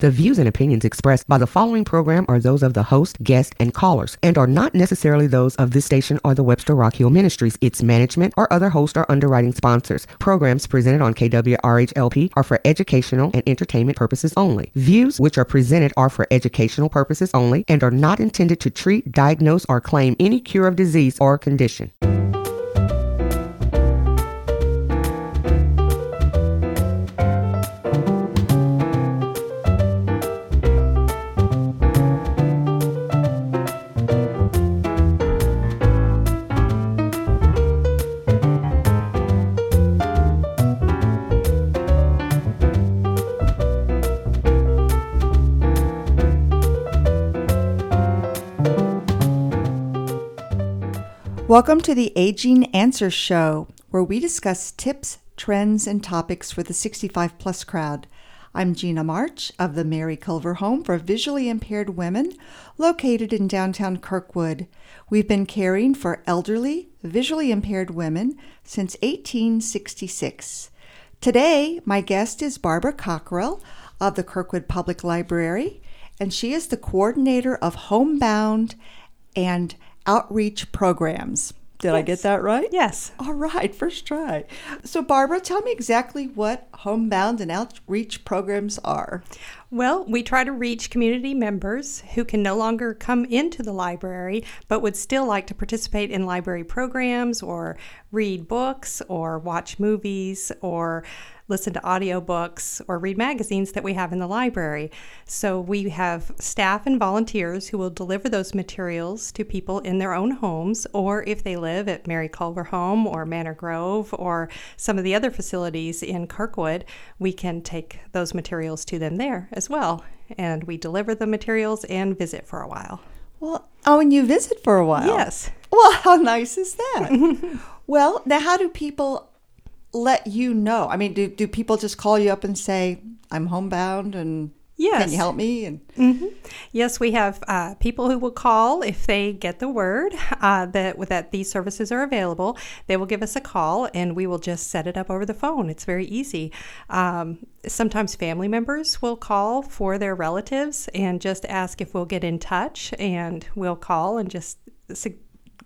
The views and opinions expressed by the following program are those of the host, guest, and callers, and are not necessarily those of this station or the Webster Rock Hill Ministries, its management, or other host or underwriting sponsors. Programs presented on KWRHLP are for educational and entertainment purposes only. Views which are presented are for educational purposes only and are not intended to treat, diagnose, or claim any cure of disease or condition. Welcome to the Aging Answers Show, where we discuss tips, trends, and topics for the 65 plus crowd. I'm Gina March of the Mary Culver Home for Visually Impaired Women, located in downtown Kirkwood. We've been caring for elderly, visually impaired women since 1866. Today, my guest is Barbara Cockrell of the Kirkwood Public Library, and she is the coordinator of Homebound and outreach programs. Did I get that right? Yes. All right, first try. So, Barbara, tell me exactly what homebound and outreach programs are. Well, we try to reach community members who can no longer come into the library but would still like to participate in library programs or read books or watch movies or listen to audiobooks or read magazines that we have in the library. So we have staff and volunteers who will deliver those materials to people in their own homes or if they live at Mary Culver Home or Manor Grove or some of the other facilities in Kirkwood, we can take those materials to them there as well. And we deliver the materials and visit for a while. Well, oh, and you visit for a while? Yes. Well, how nice is that? well, now, how do people let you know? I mean, do, do people just call you up and say, I'm homebound and Yes. can you help me? And hmm Yes, we have uh, people who will call if they get the word uh, that that these services are available. They will give us a call, and we will just set it up over the phone. It's very easy. Um, sometimes family members will call for their relatives and just ask if we'll get in touch, and we'll call and just. su-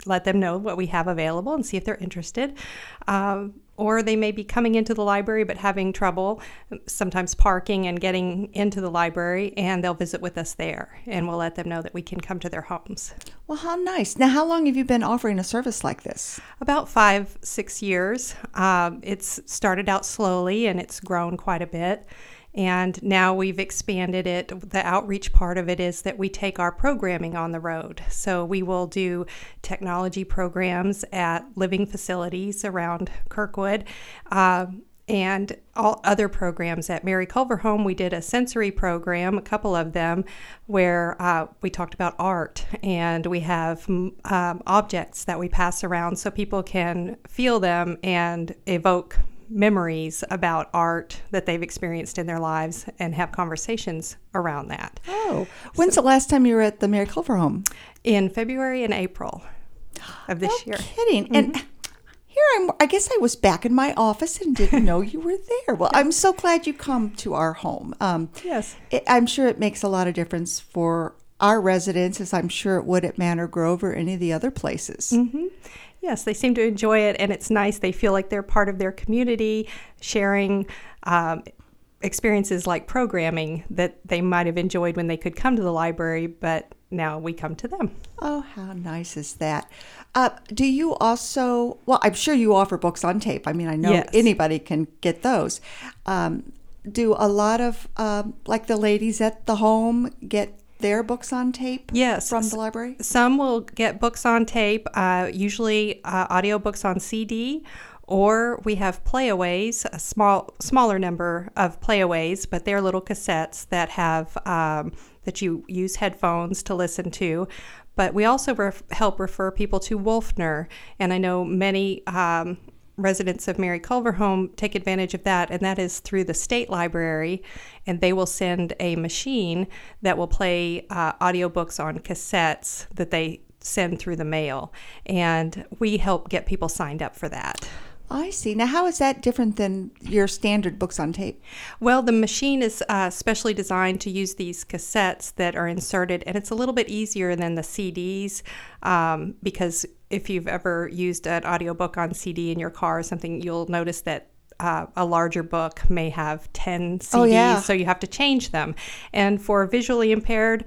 let them know what we have available and see if they're interested. Um, or they may be coming into the library but having trouble sometimes parking and getting into the library, and they'll visit with us there. And we'll let them know that we can come to their homes. well, how nice. Now, how long have you been offering a service like this? About five, six years. Um, it's started out slowly and it's grown quite a bit. And now we've expanded it. The outreach part of it is that we take our programming on the road. So we will do technology programs at living facilities around Kirkwood. Um, and all other programs at Mary Culver Home, we did a sensory program, a couple of them, where uh, we talked about art and we have um, objects that we pass around so people can feel them and evoke memories about art that they've experienced in their lives and have conversations around that. Oh, when's the last time you were at the Mary Culver home? In February and April of this no year. kidding. And here I'm, I guess I was back in my office and didn't know you were there. Well, I'm so glad you come to our home. Um, Yes. it, I'm sure it makes a lot of difference for our residents, as I'm sure it would at Manor Grove or any of the other places. Yes, they seem to enjoy it, and it's nice. They feel like they're part of their community, sharing um, experiences like programming that they might have enjoyed when they could come to the library, but now we come to them. Oh, how nice is that? Uh, do you also, well, I'm sure you offer books on tape. I mean, I know Yes. anybody can get those. Um, do a lot of, um, like the ladies at the home, get their books on tape Yes. from the library? Some will get books on tape, uh, usually uh, audiobooks on CD, or we have playaways, a small, smaller number of playaways, but they're little cassettes that have um, that you use headphones to listen to. But we also ref- help refer people to Wolfner, and I know many. Um, residents of Mary Culver Home take advantage of that, and that is through the state library, and they will send a machine that will play uh, audiobooks on cassettes that they send through the mail, and we help get people signed up for that. I see. Now, how is that different than your standard books on tape? Well, the machine is uh, specially designed to use these cassettes that are inserted, and it's a little bit easier than the CDs um, because if you've ever used an audiobook on CD in your car or something, you'll notice that uh, a larger book may have 10 CDs, Oh, yeah. so you have to change them. And for visually impaired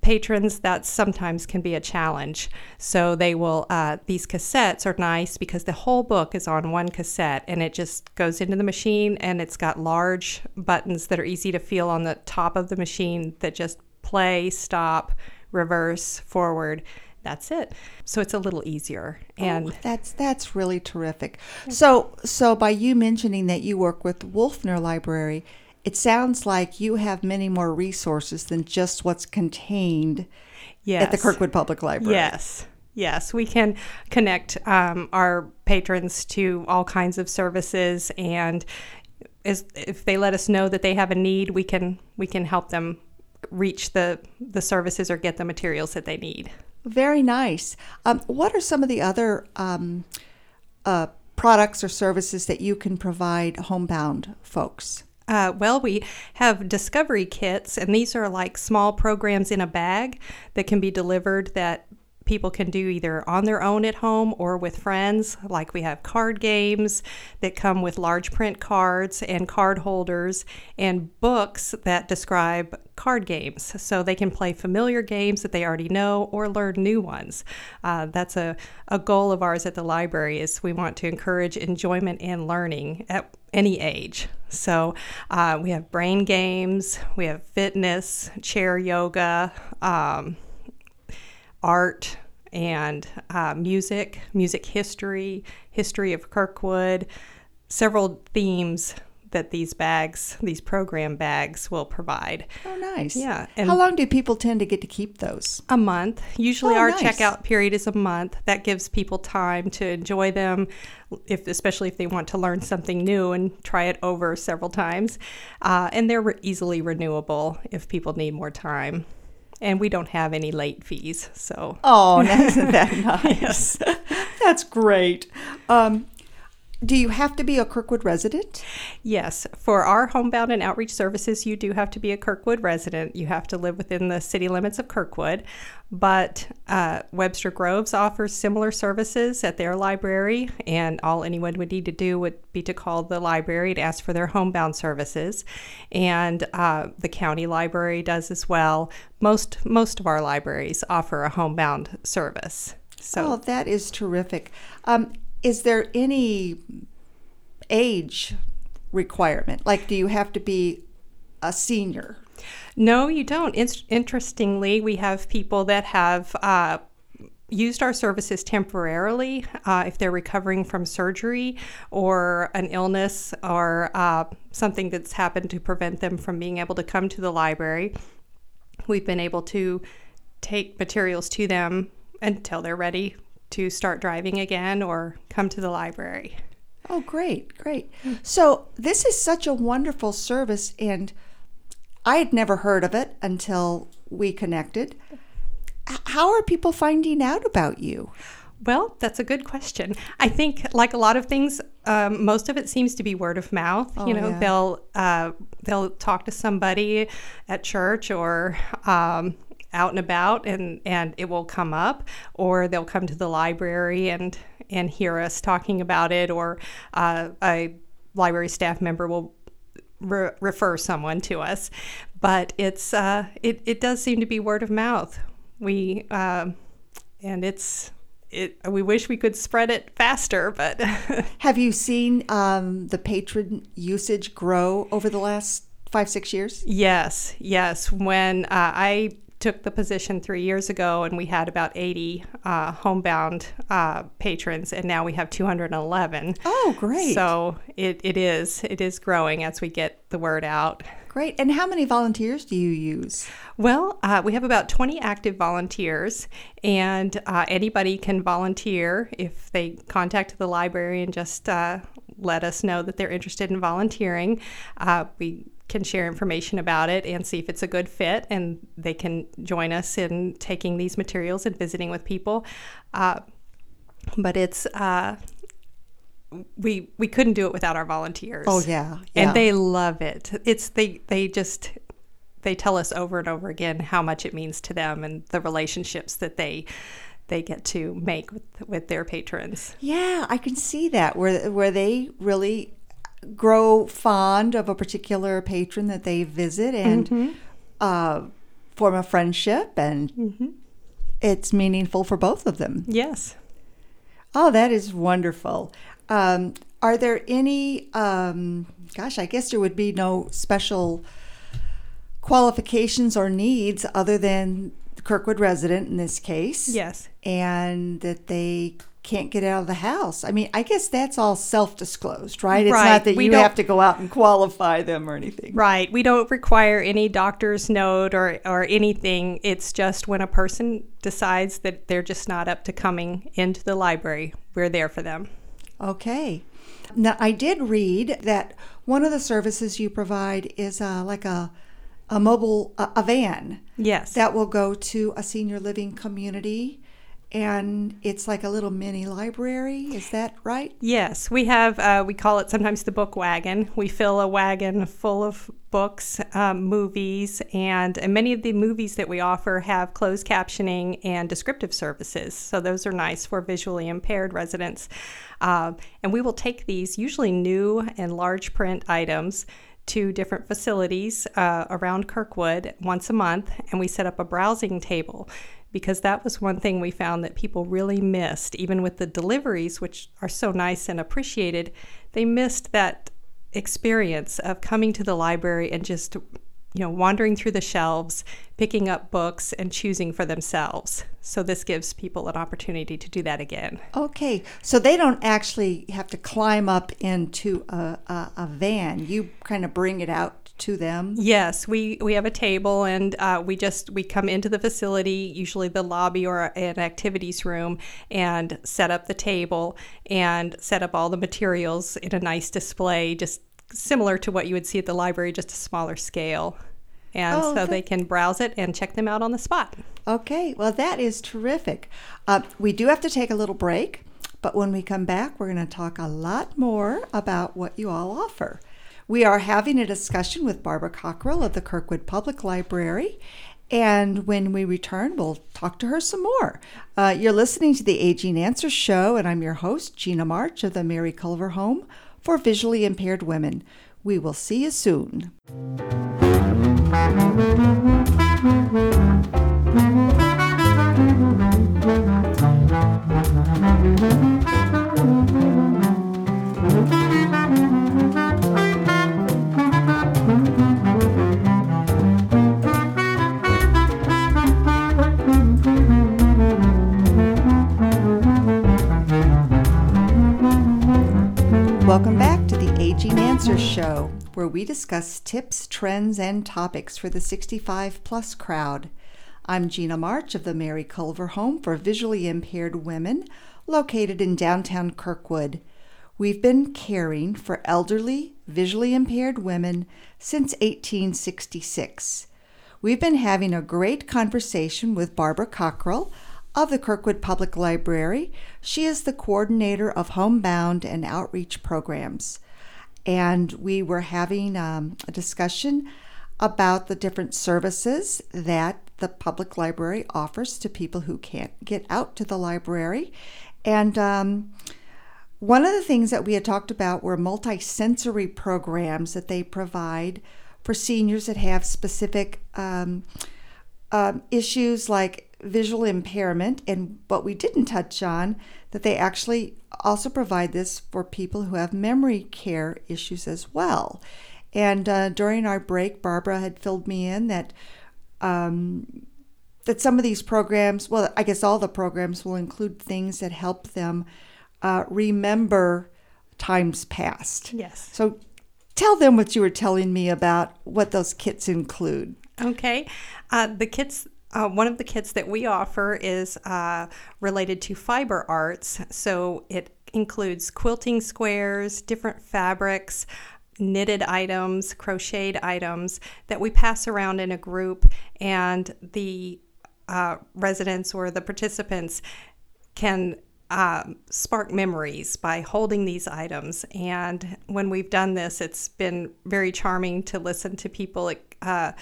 patrons, that sometimes can be a challenge. So they will, uh, these cassettes are nice because the whole book is on one cassette and it just goes into the machine and it's got large buttons that are easy to feel on the top of the machine that just play, stop, reverse, forward. That's it. So it's a little easier. And Oh, that's that's really terrific. So so by you mentioning that you work with Wolfner Library, it sounds like you have many more resources than just what's contained yes. at the Kirkwood Public Library. Yes. Yes, we can connect um, our patrons to all kinds of services, and as, if they let us know that they have a need, we can we can help them reach the the services or get the materials that they need. Very nice. Um, what are some of the other um, uh, products or services that you can provide homebound folks? Uh, well, we have discovery kits, and these are like small programs in a bag that can be delivered that people can do either on their own at home or with friends. Like we have card games that come with large print cards and card holders, and books that describe card games. So they can play familiar games that they already know or learn new ones. Uh, that's a, a goal of ours at the library is we want to encourage enjoyment and learning at any age. So uh, we have brain games, we have fitness, chair yoga, um, art, and uh, music, music history, history of Kirkwood, several themes that these bags, these program bags, will provide. Oh, nice. Yeah, and- How long do people tend to get to keep those? A month. Usually, Oh, our nice. checkout period is a month. That gives people time to enjoy them, if especially if they want to learn something new and try it over several times. Uh, and they're re- easily renewable if people need more time. And we don't have any late fees, so Oh, isn't that nice? That's great. Um, do you have to be a Kirkwood resident? Yes, for our homebound and outreach services, you do have to be a Kirkwood resident. You have to live within the city limits of Kirkwood. But uh, Webster Groves offers similar services at their library, and all anyone would need to do would be to call the library and ask for their homebound services. And uh, the county library does as well. Most most of our libraries offer a homebound service. So Oh, that is terrific. Um, is there any age requirement? Like, do you have to be a senior? No, you don't. In- interestingly, we have people that have uh, used our services temporarily uh, if they're recovering from surgery or an illness or uh, something that's happened to prevent them from being able to come to the library. We've been able to take materials to them until they're ready to start driving again or come to the library. Oh, great, great. So, this is such a wonderful service, and I had never heard of it until we connected. How are people finding out about you? Well, that's a good question. I think, like a lot of things, um, most of it seems to be word of mouth. Oh, you know, yeah. they'll uh, they'll talk to somebody at church or um, out and about, and and it will come up, or they'll come to the library and and hear us talking about it, or uh, a library staff member will re- refer someone to us. But it's uh, it it does seem to be word of mouth. We um and it's it. We wish we could spread it faster, but Have you seen um, the patron usage grow over the last five, six years? yes, yes. When uh, I took the position three years ago, and we had about 80 uh, homebound uh, patrons, and now we have 211. Oh, great. So it, it is it is growing as we get the word out. Great. And how many volunteers do you use? Well, uh, we have about 20 active volunteers, and uh, anybody can volunteer if they contact the library and just uh, let us know that they're interested in volunteering. Uh, we can share information about it and see if it's a good fit, and they can join us in taking these materials and visiting with people. Uh, but it's uh, we we couldn't do it without our volunteers. Oh yeah, and they love it. It's they they just they tell us over and over again how much it means to them and the relationships that they they get to make with with their patrons. Yeah, I can see that where where they really grow fond of a particular patron that they visit and uh, form a friendship, and it's meaningful for both of them. Yes. Oh, that is wonderful. Um, are there any? Um, gosh, I guess there would be no special qualifications or needs other than Kirkwood resident in this case. Yes. and that they can't get out of the house. I mean, I guess that's all self-disclosed, right? It's Right. not that We you have to go out and qualify them or anything. Right. We don't require any doctor's note or, or anything. It's just when a person decides that they're just not up to coming into the library, we're there for them. Okay. Now, I did read that one of the services you provide is uh, like a a mobile a, a van Yes. that will go to a senior living community, and it's like a little mini library. Is that right? Yes, we have, uh, we call it sometimes the book wagon. We fill a wagon full of books, um, movies, and, and many of the movies that we offer have closed captioning and descriptive services. So those are nice for visually impaired residents. Uh, and we will take these, usually new and large print items, to different facilities uh, around Kirkwood once a month, and we set up a browsing table because that was one thing we found that people really missed, even with the deliveries, which are so nice and appreciated. They missed that experience of coming to the library and just you know wandering through the shelves picking up books and choosing for themselves so this gives people an opportunity to do that again Okay, so they don't actually have to climb up into a, a, a van. You kind of bring it out to them. Yes, we, we have a table and uh, we just we come into the facility, usually the lobby or an activities room, and set up the table and set up all the materials in a nice display, just similar to what you would see at the library, just a smaller scale. And Oh, so they can browse it and check them out on the spot. Okay, well, that is terrific. Uh, we do have to take a little break, but when we come back, we're going to talk a lot more about what you all offer. We are having a discussion with Barbara Cockrell of the Kirkwood Public Library, and when we return, we'll talk to her some more. Uh, you're listening to the Aging Answer Show, and I'm your host, Gina March of the Mary Culver Home for Visually Impaired Women. We will see you soon. Show, where we discuss tips, trends, and topics for the 65 plus crowd. I'm Gina March of the Mary Culver Home for Visually Impaired Women, located in downtown Kirkwood. We've been caring for elderly, visually impaired women since 1866. We've been having a great conversation with Barbara Cockrell of the Kirkwood Public Library. She is the coordinator of homebound and outreach programs. And we were having um, a discussion about the different services that the public library offers to people who can't get out to the library. And um, one of the things that we had talked about were multi-sensory programs that they provide for seniors that have specific um, um, issues like visual impairment. And what we didn't touch on, that they actually also provide this for people who have memory care issues as well. And uh, during our break, Barbara had filled me in that um, that some of these programs, well, I guess all the programs will include things that help them uh, remember times past. Yes. So tell them what you were telling me about what those kits include. Okay. Uh, the kits, uh, one of the kits that we offer is uh, related to fiber arts. So it includes quilting squares, different fabrics, knitted items, crocheted items that we pass around in a group, and the uh, residents or the participants can um, spark memories by holding these items. And when we've done this, it's been very charming to listen to people uh,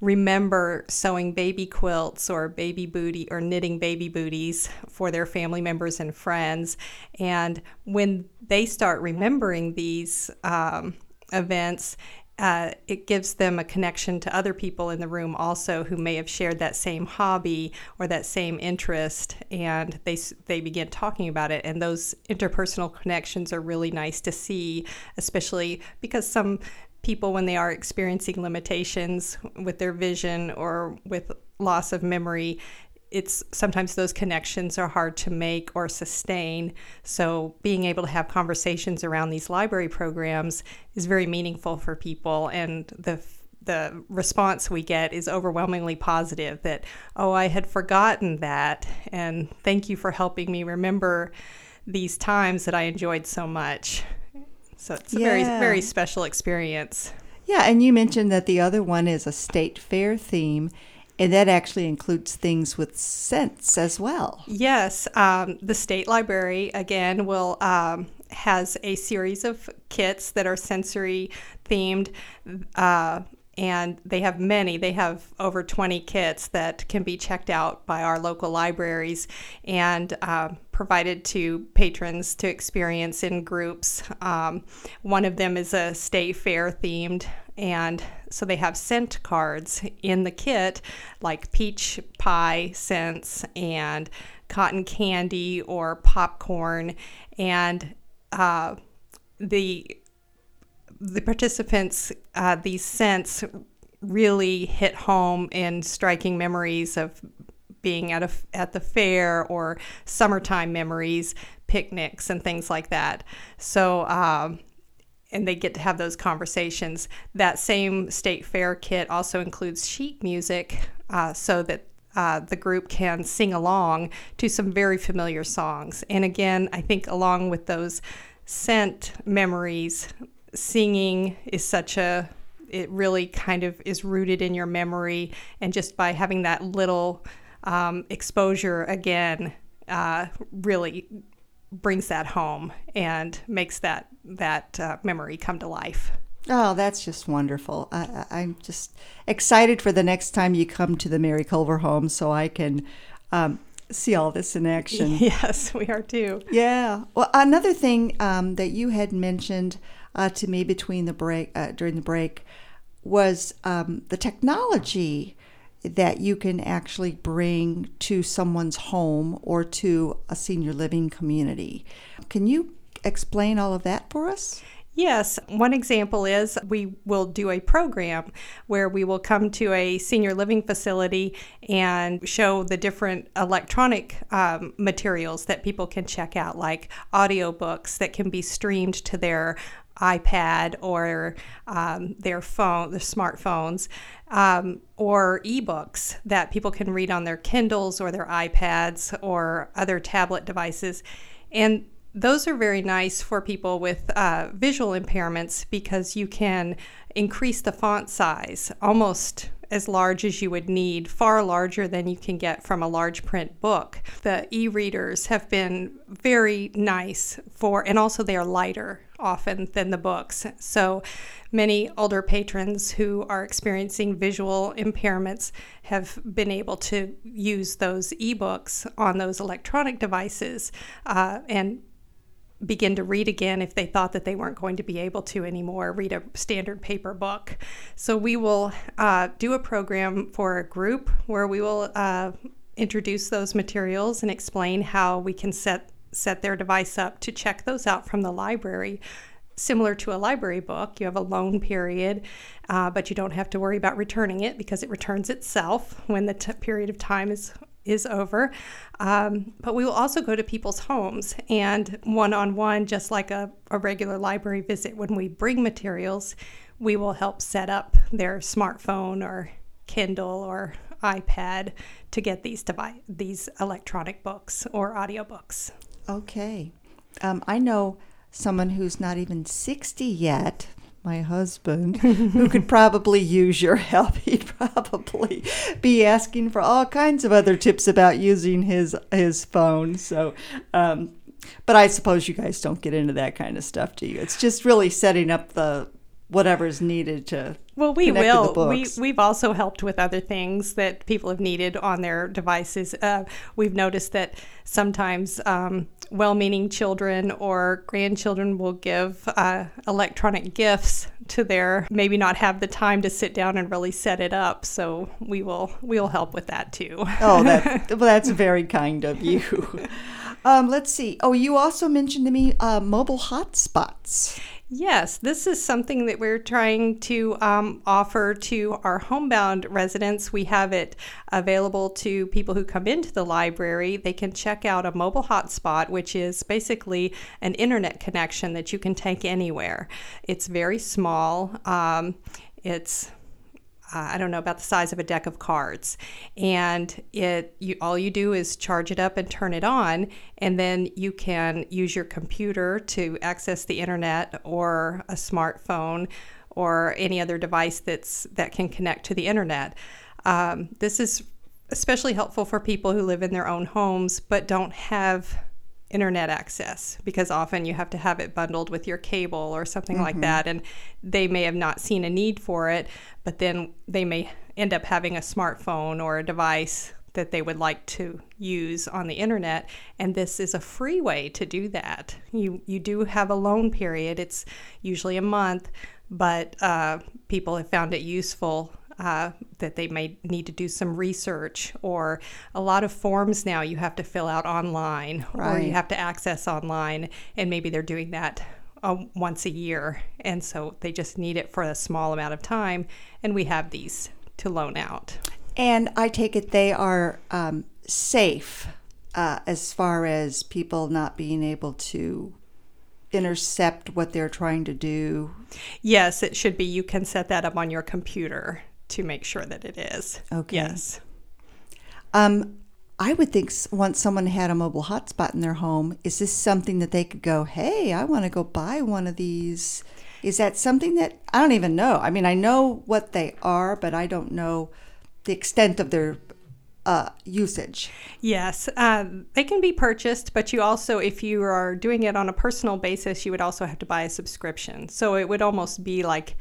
remember sewing baby quilts or baby booty or knitting baby booties for their family members and friends. And when they start remembering these um, events, uh, it gives them a connection to other people in the room also who may have shared that same hobby or that same interest, and they they begin talking about it. And those interpersonal connections are really nice to see, especially because some people, when they are experiencing limitations with their vision or with loss of memory, it's sometimes those connections are hard to make or sustain. So, being able to have conversations around these library programs is very meaningful for people, and the the response we get is overwhelmingly positive that, oh, I had forgotten that, and thank you for helping me remember these times that I enjoyed so much. So it's a yeah. very, very special experience. Yeah, and you mentioned that the other one is a state fair theme. And that actually includes things with scents as well. Yes, um, the state library again will um, has a series of kits that are sensory themed. Uh, and they have many. They have over 20 kits that can be checked out by our local libraries and uh, provided to patrons to experience in groups. Um, one of them is a state fair themed, and so they have scent cards in the kit, like peach pie scents and cotton candy or popcorn, and uh, the the participants, uh, these scents really hit home in striking memories of being at a at the fair or summertime memories, picnics and things like that. So, um, and they get to have those conversations. That same state fair kit also includes sheet music, uh, so that uh, the group can sing along to some very familiar songs. And again, I think along with those scent memories, singing is such a it really kind of is rooted in your memory and just by having that little um, exposure again uh, really brings that home and makes that that uh, memory come to life Oh, that's just wonderful. I, am just excited for the next time you come to the Mary Culver home so I can um, see all this in action. Yes, we are too. Yeah. Well, another thing um, that you had mentioned uh, to me between the break uh, during the break was um, the technology that you can actually bring to someone's home or to a senior living community. Can you explain all of that for us? Yes, one example is we will do a program where we will come to a senior living facility and show the different electronic um, materials that people can check out, like audiobooks that can be streamed to their iPad or um, their phone, their smartphones, um, or ebooks that people can read on their Kindles or their iPads or other tablet devices. And those are very nice for people with uh, visual impairments because you can increase the font size almost as large as you would need, far larger than you can get from a large print book. The e readers have been very nice for, and also they are lighter often than the books. So many older patrons who are experiencing visual impairments have been able to use those ebooks on those electronic devices uh, and begin to read again if they thought that they weren't going to be able to anymore read a standard paper book. So we will uh, do a program for a group where we will uh, introduce those materials and explain how we can set set their device up to check those out from the library. Similar to a library book, you have a loan period, uh, but you don't have to worry about returning it because it returns itself when the t- period of time is is over. Um, but we will also go to people's homes and one on one, just like a, a regular library visit, when we bring materials, we will help set up their smartphone or Kindle or iPad to get these device, these electronic books or audiobooks. Okay. Um, I know someone who's not even 60 yet my husband, who could probably use your help. He'd probably be asking for all kinds of other tips about using his his phone. So, um, But I suppose you guys don't get into that kind of stuff, do you? It's just really setting up the whatever's needed to well we will we, we've also helped with other things that people have needed on their devices uh, we've noticed that sometimes um, well-meaning children or grandchildren will give uh, electronic gifts to their maybe not have the time to sit down and really set it up so we will we'll help with that too Oh, that, well, that's very kind of you. Um, let's see. Oh, you also mentioned to me uh, mobile hotspots. Yes, this is something that we're trying to um, offer to our homebound residents. We have it available to people who come into the library. They can check out a mobile hotspot, which is basically an internet connection that you can take anywhere. It's very small. Um, it's uh, I don't know about the size of a deck of cards, and it you all you do is charge it up and turn it on, and then you can use your computer to access the internet or a smartphone or any other device that's that can connect to the internet. Um, this is especially helpful for people who live in their own homes but don't have internet access because often you have to have it bundled with your cable or something like that and they may have not seen a need for it but then they may end up having a smartphone or a device that they would like to use on the internet and this is a free way to do that. You you do have a loan period. It's usually a month but uh, people have found it useful uh, that they may need to do some research or a lot of forms now you have to fill out online or you have to access online and maybe they're doing that uh, once a year. And so they just need it for a small amount of time and we have these to loan out. And I take it they are um, safe uh, as far as people not being able to intercept what they're trying to do. yes it should be. You can set that up on your computer to make sure that it is Okay. yes Um, I would think once someone had a mobile hotspot in their home, is this something that they could go, hey, I want to go buy one of these? Is that something that I don't even know? I mean, I know what they are, but I don't know the extent of their uh, usage. Yes, um, they can be purchased, but you also, if you are doing it on a personal basis, you would also have to buy a subscription. So it would almost be like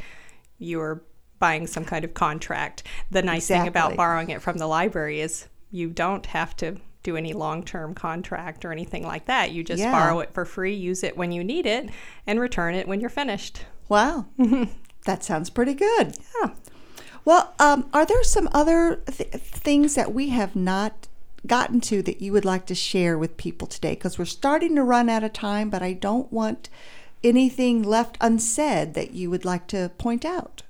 you're buying some kind of contract. The nice thing about borrowing it from the library is you don't have to do any long term contract or anything like that. You just Yeah. borrow it for free, use it when you need it, and return it when you're finished. Wow, that sounds pretty good. Yeah. Well, um, are there some other th- things that we have not gotten to that you would like to share with people today? Because we're starting to run out of time, but I don't want anything left unsaid that you would like to point out.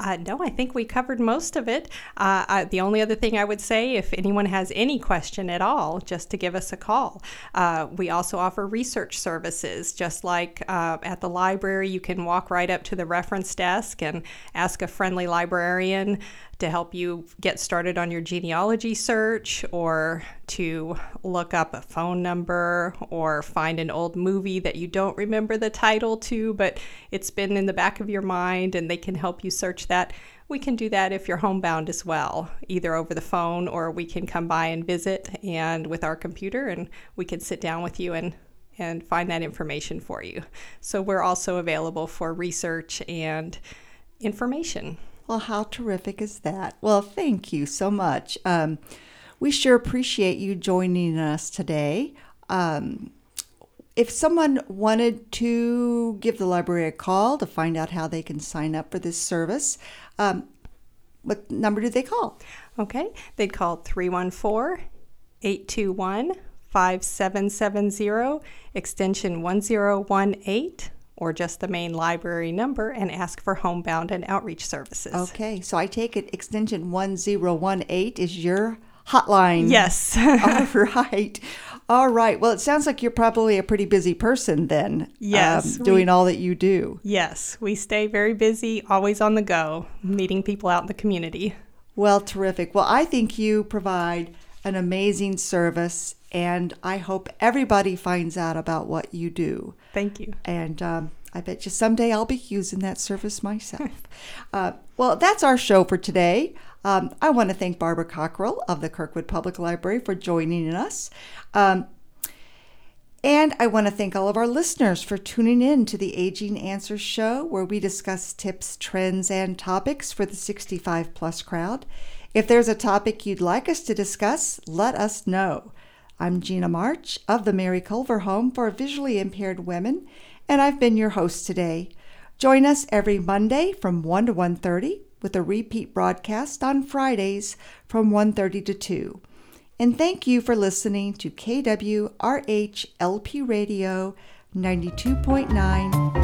Uh, no, I think we covered most of it. Uh, I, the only other thing I would say, if anyone has any question at all, just to give us a call. Uh, we also offer research services, just like uh, at the library. You can walk right up to the reference desk and ask a friendly librarian to help you get started on your genealogy search or to look up a phone number or find an old movie that you don't remember the title to, but it's been in the back of your mind and they can help you search that. We can do that if you're homebound as well, either over the phone or we can come by and visit and with our computer and we can sit down with you and and find that information for you. So we're also available for research and information. Well, how terrific is that? Well, thank you so much. Um, we sure appreciate you joining us today. Um, if someone wanted to give the library a call to find out how they can sign up for this service, um, what number do they call? Okay, they'd call 314 821 5770, extension 1018, or just the main library number, and ask for homebound and outreach services. Okay, so I take it extension 1018 is your hotline. Yes. All right. All right. Well, it sounds like you're probably a pretty busy person then. Yes, um, doing we- all that you do. yes, we stay very busy, always on the go, meeting people out in the community. Well, terrific. Well, I think you provide an amazing service, and I hope everybody finds out about what you do. Thank you. And um, I bet you someday I'll be using that service myself. uh, well, that's our show for today. Um, I want to thank Barbara Cockrell of the Kirkwood Public Library for joining us. Um, And I want to thank all of our listeners for tuning in to the Aging Answers show, where we discuss tips, trends, and topics for the 65 plus crowd. If there's a topic you'd like us to discuss, let us know. I'm Gina March of the Mary Culver Home for Visually Impaired Women, and I've been your host today. Join us every Monday from 1 to 1:30 with a repeat broadcast on Fridays from 1:30 to 2. And thank you for listening to KWRH LP Radio 92.9